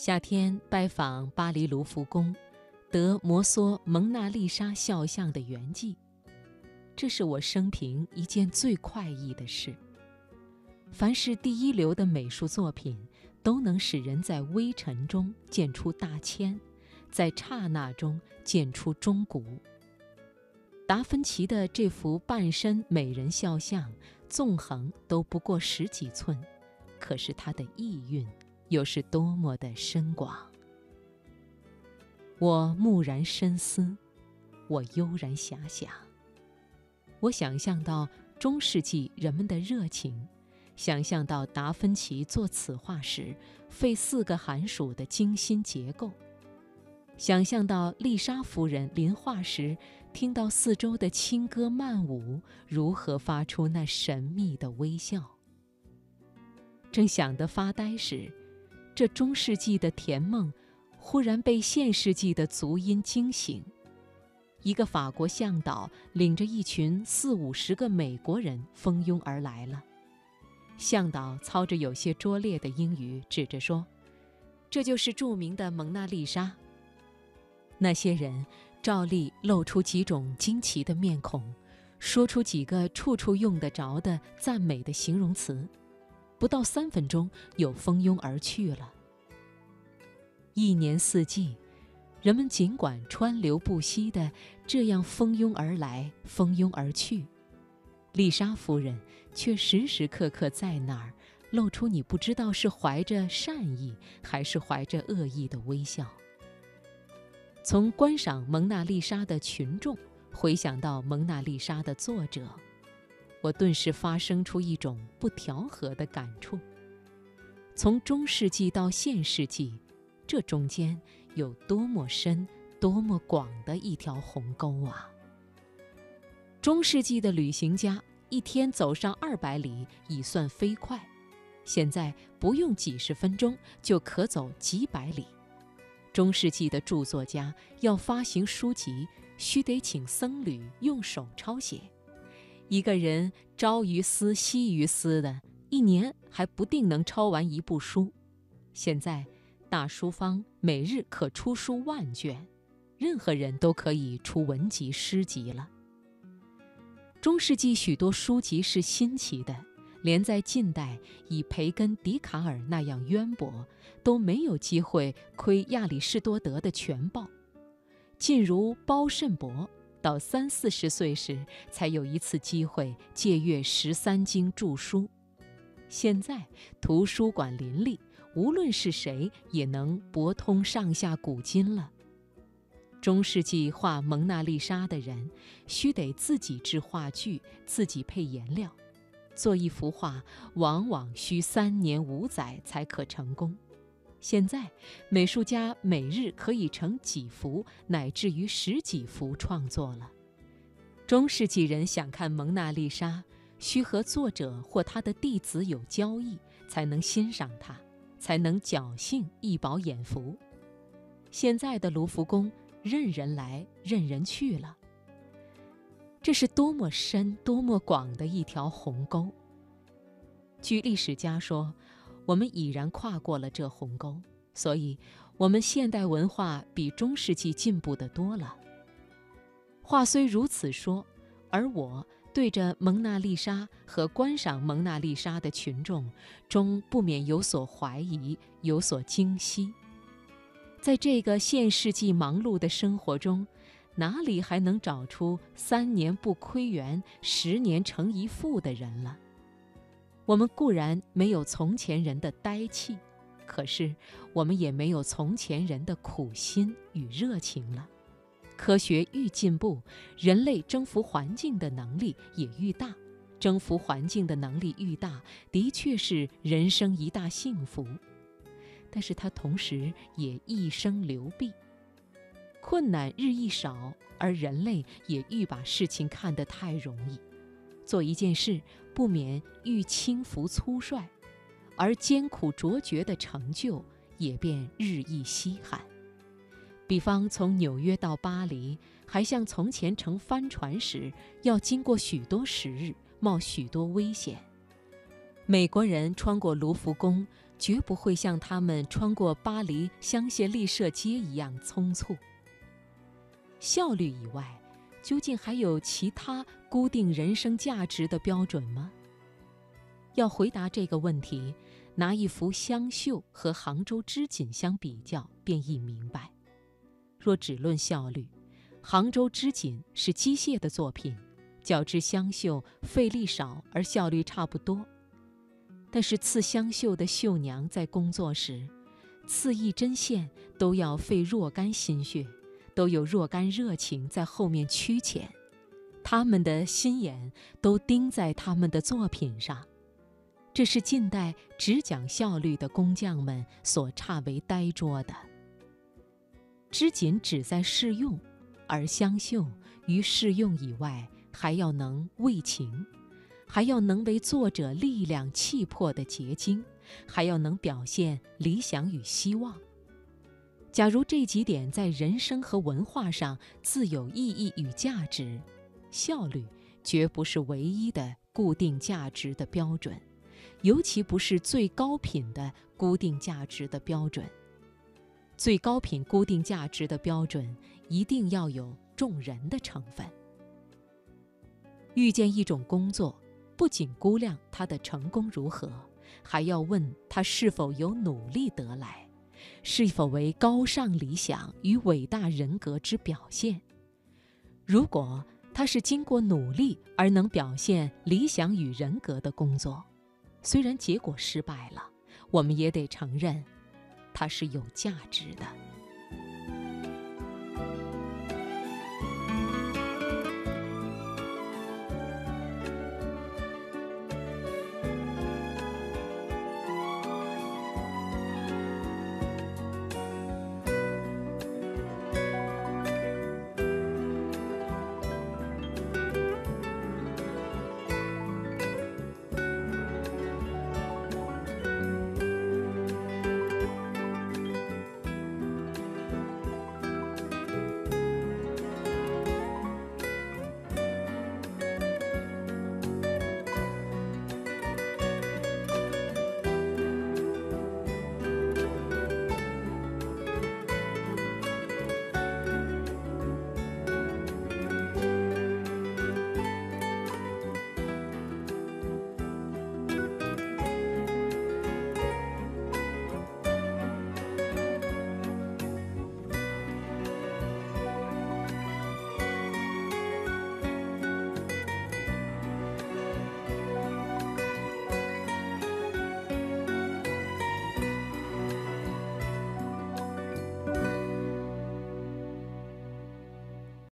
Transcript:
夏天拜访巴黎卢浮宫，得摩梭蒙娜丽莎肖像的原迹，这是我生平一件最快意的事。凡是第一流的美术作品，都能使人在微尘中见出大千，在刹那中见出中古。达芬奇的这幅半身美人肖像，纵横都不过十几寸，可是它的意蕴。又是多么的深广！我蓦然深思，我悠然遐想。我想象到中世纪人们的热情，想象到达芬奇做此画时费四个寒暑的精心结构，想象到丽莎夫人临画时听到四周的轻歌曼舞，如何发出那神秘的微笑。正想得发呆时，这中世纪的甜梦，忽然被现世纪的足音惊醒。一个法国向导领着一群四五十个美国人蜂拥而来了。向导操着有些拙劣的英语，指着说：“这就是著名的蒙娜丽莎。”那些人照例露出几种惊奇的面孔，说出几个处处用得着的赞美的形容词。不到三分钟，又蜂拥而去了。一年四季，人们尽管川流不息的这样蜂拥而来、蜂拥而去，丽莎夫人却时时刻刻在那儿，露出你不知道是怀着善意还是怀着恶意的微笑。从观赏蒙娜丽莎的群众，回想到蒙娜丽莎的作者。我顿时发生出一种不调和的感触。从中世纪到现世纪，这中间有多么深、多么广的一条鸿沟啊！中世纪的旅行家一天走上二百里已算飞快，现在不用几十分钟就可走几百里。中世纪的著作家要发行书籍，须得请僧侣用手抄写。一个人朝于斯，夕于斯的，一年还不定能抄完一部书。现在，大书坊每日可出书万卷，任何人都可以出文集、诗集了。中世纪许多书籍是新奇的，连在近代以培根、笛卡尔那样渊博，都没有机会窥亚里士多德的全报。近如包慎伯。到三四十岁时，才有一次机会借阅十三经著书。现在图书馆林立，无论是谁也能博通上下古今了。中世纪画蒙娜丽莎的人，须得自己制画具，自己配颜料，做一幅画往往需三年五载才可成功。现在，美术家每日可以成几幅，乃至于十几幅创作了。中世纪人想看蒙娜丽莎，需和作者或他的弟子有交易，才能欣赏它，才能侥幸一饱眼福。现在的卢浮宫，任人来，任人去了。这是多么深、多么广的一条鸿沟。据历史家说。我们已然跨过了这鸿沟，所以，我们现代文化比中世纪进步得多了。话虽如此说，而我对着蒙娜丽莎和观赏蒙娜丽莎的群众，终不免有所怀疑，有所惊惜。在这个现世纪忙碌的生活中，哪里还能找出三年不窥园、十年成一父的人了？我们固然没有从前人的呆气，可是我们也没有从前人的苦心与热情了。科学愈进步，人类征服环境的能力也愈大。征服环境的能力愈大，的确是人生一大幸福。但是它同时也一生流弊，困难日益少，而人类也愈把事情看得太容易。做一件事，不免欲轻浮粗率，而艰苦卓绝的成就也便日益稀罕。比方从纽约到巴黎，还像从前乘帆船时，要经过许多时日，冒许多危险。美国人穿过卢浮宫，绝不会像他们穿过巴黎香榭丽舍街一样匆促。效率以外，究竟还有其他固定人生价值的标准吗？要回答这个问题，拿一幅湘绣和杭州织锦相比较，便易明白。若只论效率，杭州织锦是机械的作品，较之湘绣费力少而效率差不多。但是刺湘绣的绣娘在工作时，刺一针线都要费若干心血，都有若干热情在后面驱遣，他们的心眼都盯在他们的作品上。这是近代只讲效率的工匠们所差为呆拙的。织锦只在试用，而湘绣于试用以外，还要能为情，还要能为作者力量气魄的结晶，还要能表现理想与希望。假如这几点在人生和文化上自有意义与价值，效率绝不是唯一的固定价值的标准。尤其不是最高品的固定价值的标准。最高品固定价值的标准一定要有重人的成分。遇见一种工作，不仅估量他的成功如何，还要问他是否有努力得来，是否为高尚理想与伟大人格之表现。如果它是经过努力而能表现理想与人格的工作，虽然结果失败了，我们也得承认，它是有价值的。